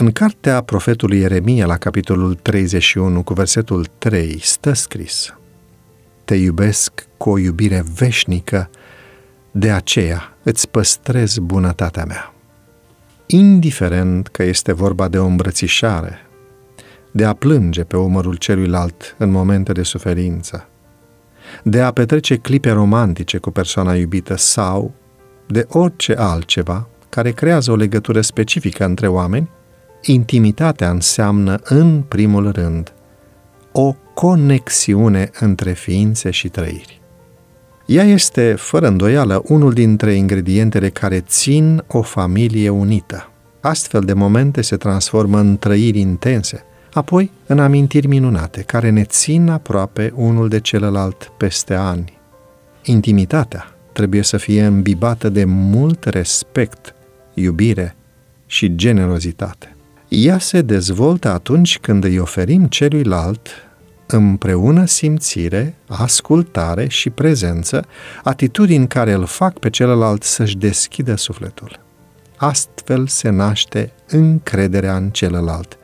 În cartea profetului Ieremia, la capitolul 31, cu versetul 3, stă scris Te iubesc cu o iubire veșnică, de aceea îți păstrez bunătatea mea. Indiferent că este vorba de o îmbrățișare, de a plânge pe umărul celuilalt în momente de suferință, de a petrece clipe romantice cu persoana iubită sau de orice altceva care creează o legătură specifică între oameni, intimitatea înseamnă, în primul rând, o conexiune între ființe și trăiri. Ea este, fără îndoială, unul dintre ingredientele care țin o familie unită. Astfel de momente se transformă în trăiri intense, apoi în amintiri minunate, care ne țin aproape unul de celălalt peste ani. Intimitatea trebuie să fie îmbibată de mult respect, iubire și generozitate. Ea se dezvoltă atunci când îi oferim celuilalt împreună simțire, ascultare și prezență, atitudini care îl fac pe celălalt să-și deschidă sufletul. Astfel se naște încrederea în celălalt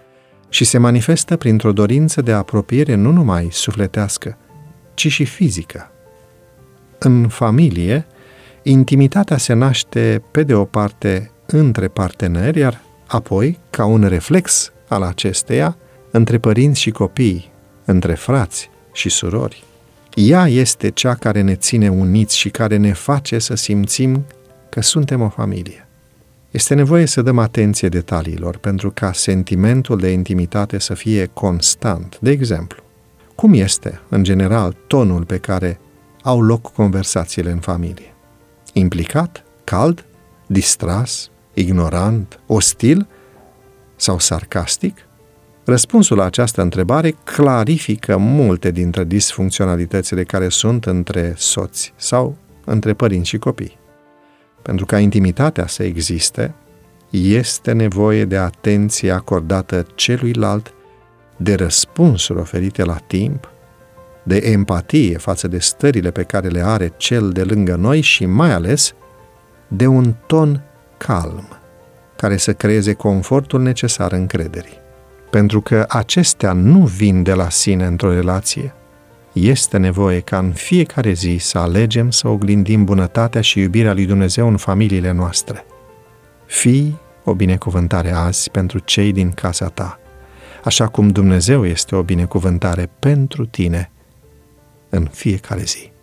și se manifestă printr-o dorință de apropiere nu numai sufletească, ci și fizică. În familie, intimitatea se naște pe de o parte între parteneri, iar apoi, ca un reflex al acesteia, între părinți și copii, între frați și surori. Ea este cea care ne ține uniți și care ne face să simțim că suntem o familie. Este nevoie să dăm atenție detaliilor pentru ca sentimentul de intimitate să fie constant. De exemplu, cum este, în general, tonul pe care au loc conversațiile în familie? Implicat? Cald? Distras? Ignorant? Ostil? Sau sarcastic? Răspunsul la această întrebare clarifică multe dintre disfuncționalitățile care sunt între soți sau între părinți și copii. Pentru ca intimitatea să existe, este nevoie de atenție acordată celuilalt, de răspunsuri oferite la timp, de empatie față de stările pe care le are cel de lângă noi și mai ales de un ton calm, care să creeze confortul necesar încrederii. Pentru că acestea nu vin de la sine într-o relație, este nevoie ca în fiecare zi să alegem să oglindim bunătatea și iubirea lui Dumnezeu în familiile noastre. Fii o binecuvântare azi pentru cei din casa ta, așa cum Dumnezeu este o binecuvântare pentru tine în fiecare zi. thank you